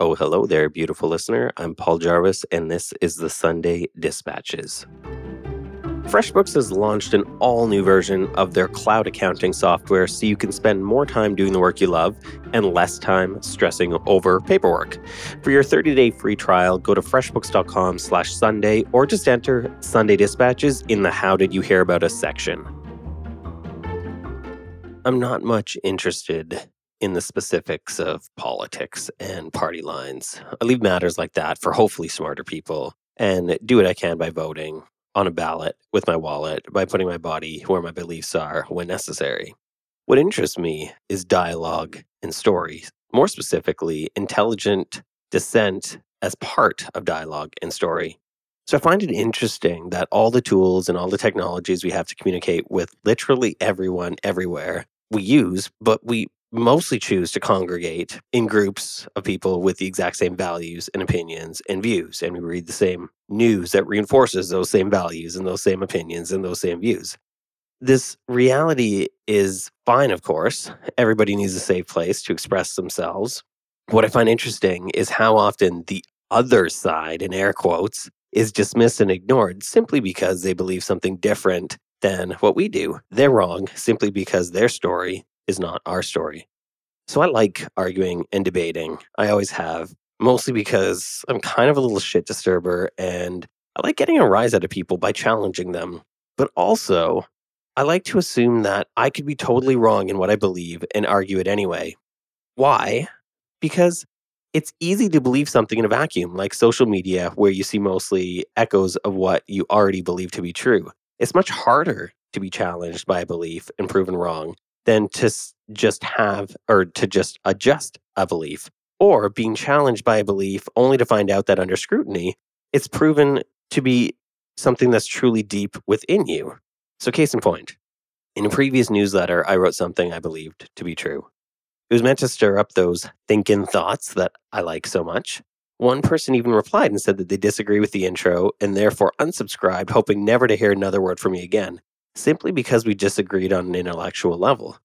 Oh, hello there, beautiful listener. I'm Paul Jarvis, and this is the Sunday Dispatches. FreshBooks has launched an all new version of their cloud accounting software so you can spend more time doing the work you love and less time stressing over paperwork. For your 30 day free trial, go to freshbooks.com slash Sunday or just enter Sunday Dispatches in the How Did You Hear About Us section. I'm not much interested in the specifics of politics and party lines. I leave matters like that for hopefully smarter people and do what I can by voting on a ballot with my wallet by putting my body where my beliefs are when necessary. What interests me is dialogue and story, more specifically, intelligent dissent as part of dialogue and story. So I find it interesting that all the tools and all the technologies we have to communicate with literally everyone everywhere we use, but we mostly choose to congregate in groups of people with the exact same values and opinions and views. And we read the same news that reinforces those same values and those same opinions and those same views. This reality is fine, of course. Everybody needs a safe place to express themselves. What I find interesting is how often the other side, in air quotes, is dismissed and ignored simply because they believe something different than what we do. They're wrong simply because their story is not our story. So I like arguing and debating. I always have, mostly because I'm kind of a little shit disturber and I like getting a rise out of people by challenging them. But also, I like to assume that I could be totally wrong in what I believe and argue it anyway. Why? Because it's easy to believe something in a vacuum, like social media, where you see mostly echoes of what you already believe to be true. It's much harder to be challenged by a belief and proven wrong than to just have or to just adjust a belief or being challenged by a belief only to find out that under scrutiny, it's proven to be something that's truly deep within you. So, case in point, in a previous newsletter, I wrote something I believed to be true. It was meant to stir up those thinking thoughts that I like so much. One person even replied and said that they disagree with the intro and therefore unsubscribed, hoping never to hear another word from me again simply because we disagreed on an intellectual level.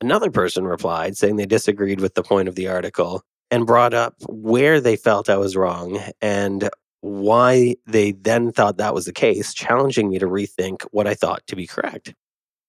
Another person replied saying they disagreed with the point of the article and brought up where they felt I was wrong and why they then thought that was the case, challenging me to rethink what I thought to be correct.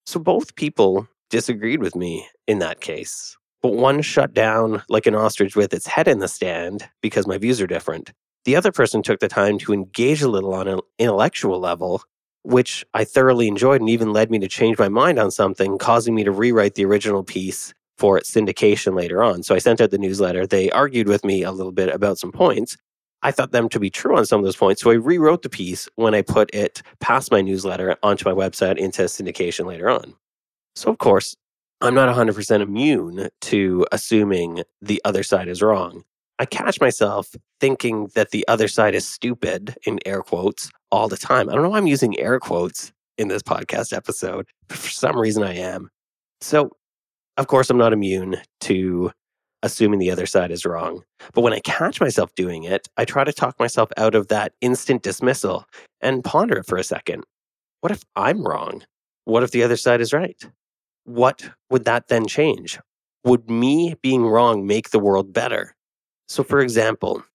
So both people disagreed with me in that case, but one shut down like an ostrich with its head in the stand because my views are different. The other person took the time to engage a little on an intellectual level which I thoroughly enjoyed and even led me to change my mind on something, causing me to rewrite the original piece for its syndication later on. So I sent out the newsletter. They argued with me a little bit about some points. I thought them to be true on some of those points. So I rewrote the piece when I put it past my newsletter onto my website into syndication later on. So, of course, I'm not 100% immune to assuming the other side is wrong. I catch myself thinking that the other side is stupid, in air quotes, all the time. I don't know why I'm using air quotes in this podcast episode, but for some reason I am. So, of course, I'm not immune to assuming the other side is wrong. But when I catch myself doing it, I try to talk myself out of that instant dismissal and ponder it for a second. What if I'm wrong? What if the other side is right? What would that then change? Would me being wrong make the world better? So, for example,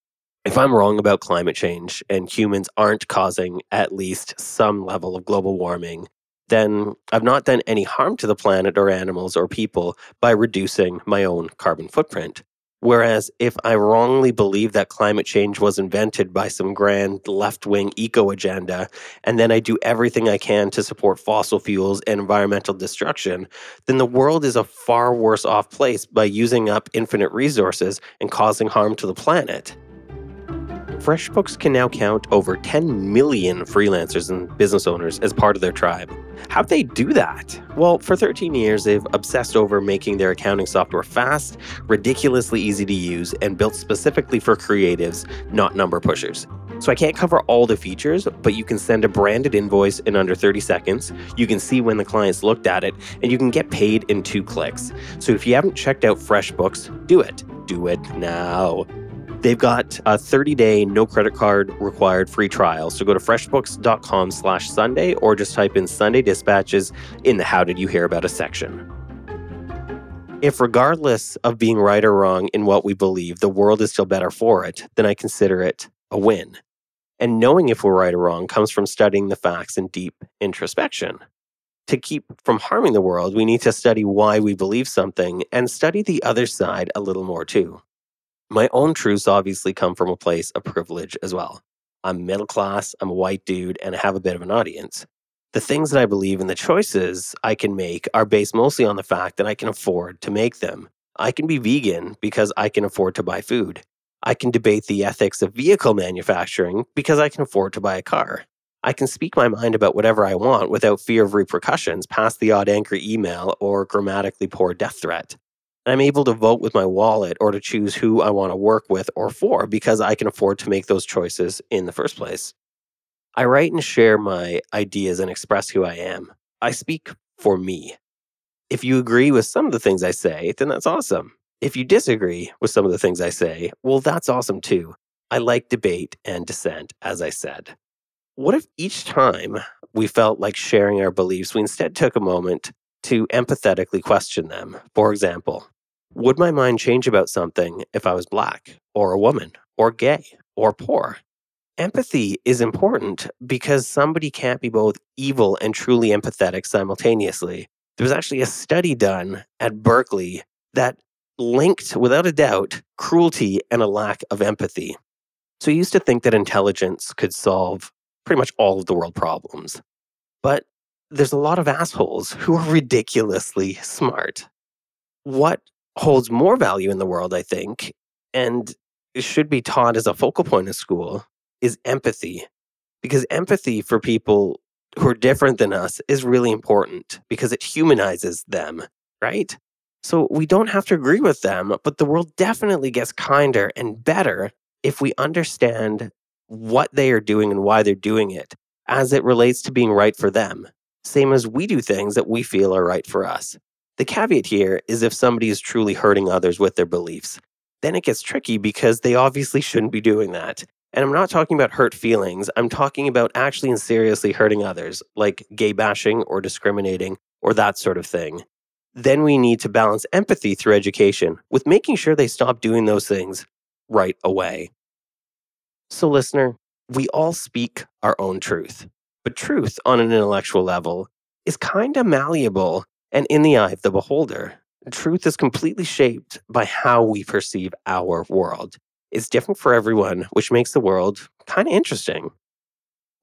if I'm wrong about climate change and humans aren't causing at least some level of global warming, then I've not done any harm to the planet or animals or people by reducing my own carbon footprint. Whereas if I wrongly believe that climate change was invented by some grand left wing eco agenda, and then I do everything I can to support fossil fuels and environmental destruction, then the world is a far worse off place by using up infinite resources and causing harm to the planet. FreshBooks can now count over 10 million freelancers and business owners as part of their tribe. How'd they do that? Well, for 13 years, they've obsessed over making their accounting software fast, ridiculously easy to use, and built specifically for creatives, not number pushers. So I can't cover all the features, but you can send a branded invoice in under 30 seconds. You can see when the clients looked at it, and you can get paid in two clicks. So if you haven't checked out FreshBooks, do it. Do it now. They've got a 30-day no credit card required free trial. So go to freshbooks.com slash Sunday or just type in Sunday dispatches in the How Did You Hear About Us section. If, regardless of being right or wrong in what we believe, the world is still better for it, then I consider it a win. And knowing if we're right or wrong comes from studying the facts in deep introspection. To keep from harming the world, we need to study why we believe something and study the other side a little more too. My own truths obviously come from a place of privilege as well. I'm middle class, I'm a white dude, and I have a bit of an audience. The things that I believe and the choices I can make are based mostly on the fact that I can afford to make them. I can be vegan because I can afford to buy food. I can debate the ethics of vehicle manufacturing because I can afford to buy a car. I can speak my mind about whatever I want without fear of repercussions past the odd angry email or grammatically poor death threat. I'm able to vote with my wallet or to choose who I want to work with or for because I can afford to make those choices in the first place. I write and share my ideas and express who I am. I speak for me. If you agree with some of the things I say, then that's awesome. If you disagree with some of the things I say, well, that's awesome too. I like debate and dissent, as I said. What if each time we felt like sharing our beliefs, we instead took a moment to empathetically question them? For example, would my mind change about something if I was black, or a woman, or gay, or poor? Empathy is important because somebody can't be both evil and truly empathetic simultaneously. There was actually a study done at Berkeley that linked, without a doubt, cruelty and a lack of empathy. So, you used to think that intelligence could solve pretty much all of the world problems. But there's a lot of assholes who are ridiculously smart. What holds more value in the world, I think, and should be taught as a focal point of school is empathy. Because empathy for people who are different than us is really important because it humanizes them, right? So we don't have to agree with them, but the world definitely gets kinder and better if we understand what they are doing and why they're doing it as it relates to being right for them, same as we do things that we feel are right for us. The caveat here is if somebody is truly hurting others with their beliefs, then it gets tricky because they obviously shouldn't be doing that. And I'm not talking about hurt feelings, I'm talking about actually and seriously hurting others, like gay bashing or discriminating or that sort of thing. Then we need to balance empathy through education with making sure they stop doing those things right away. So, listener, we all speak our own truth, but truth on an intellectual level is kind of malleable and in the eye of the beholder. Truth is completely shaped by how we perceive our world. It's different for everyone, which makes the world kind of interesting.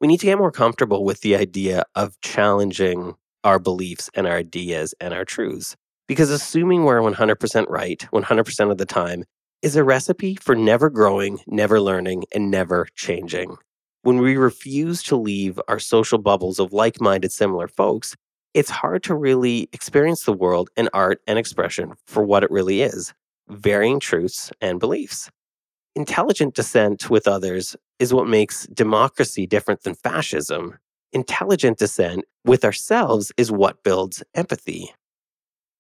We need to get more comfortable with the idea of challenging our beliefs and our ideas and our truths. Because assuming we're 100% right 100% of the time is a recipe for never growing, never learning, and never changing. When we refuse to leave our social bubbles of like minded, similar folks, it's hard to really experience the world and art and expression for what it really is varying truths and beliefs. Intelligent dissent with others is what makes democracy different than fascism. Intelligent dissent with ourselves is what builds empathy.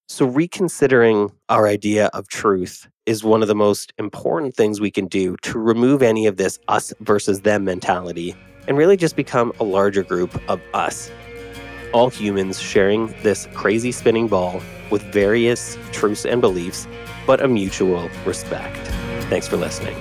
So, reconsidering our idea of truth is one of the most important things we can do to remove any of this us versus them mentality and really just become a larger group of us all humans sharing this crazy spinning ball with various truths and beliefs, but a mutual respect. Thanks for listening.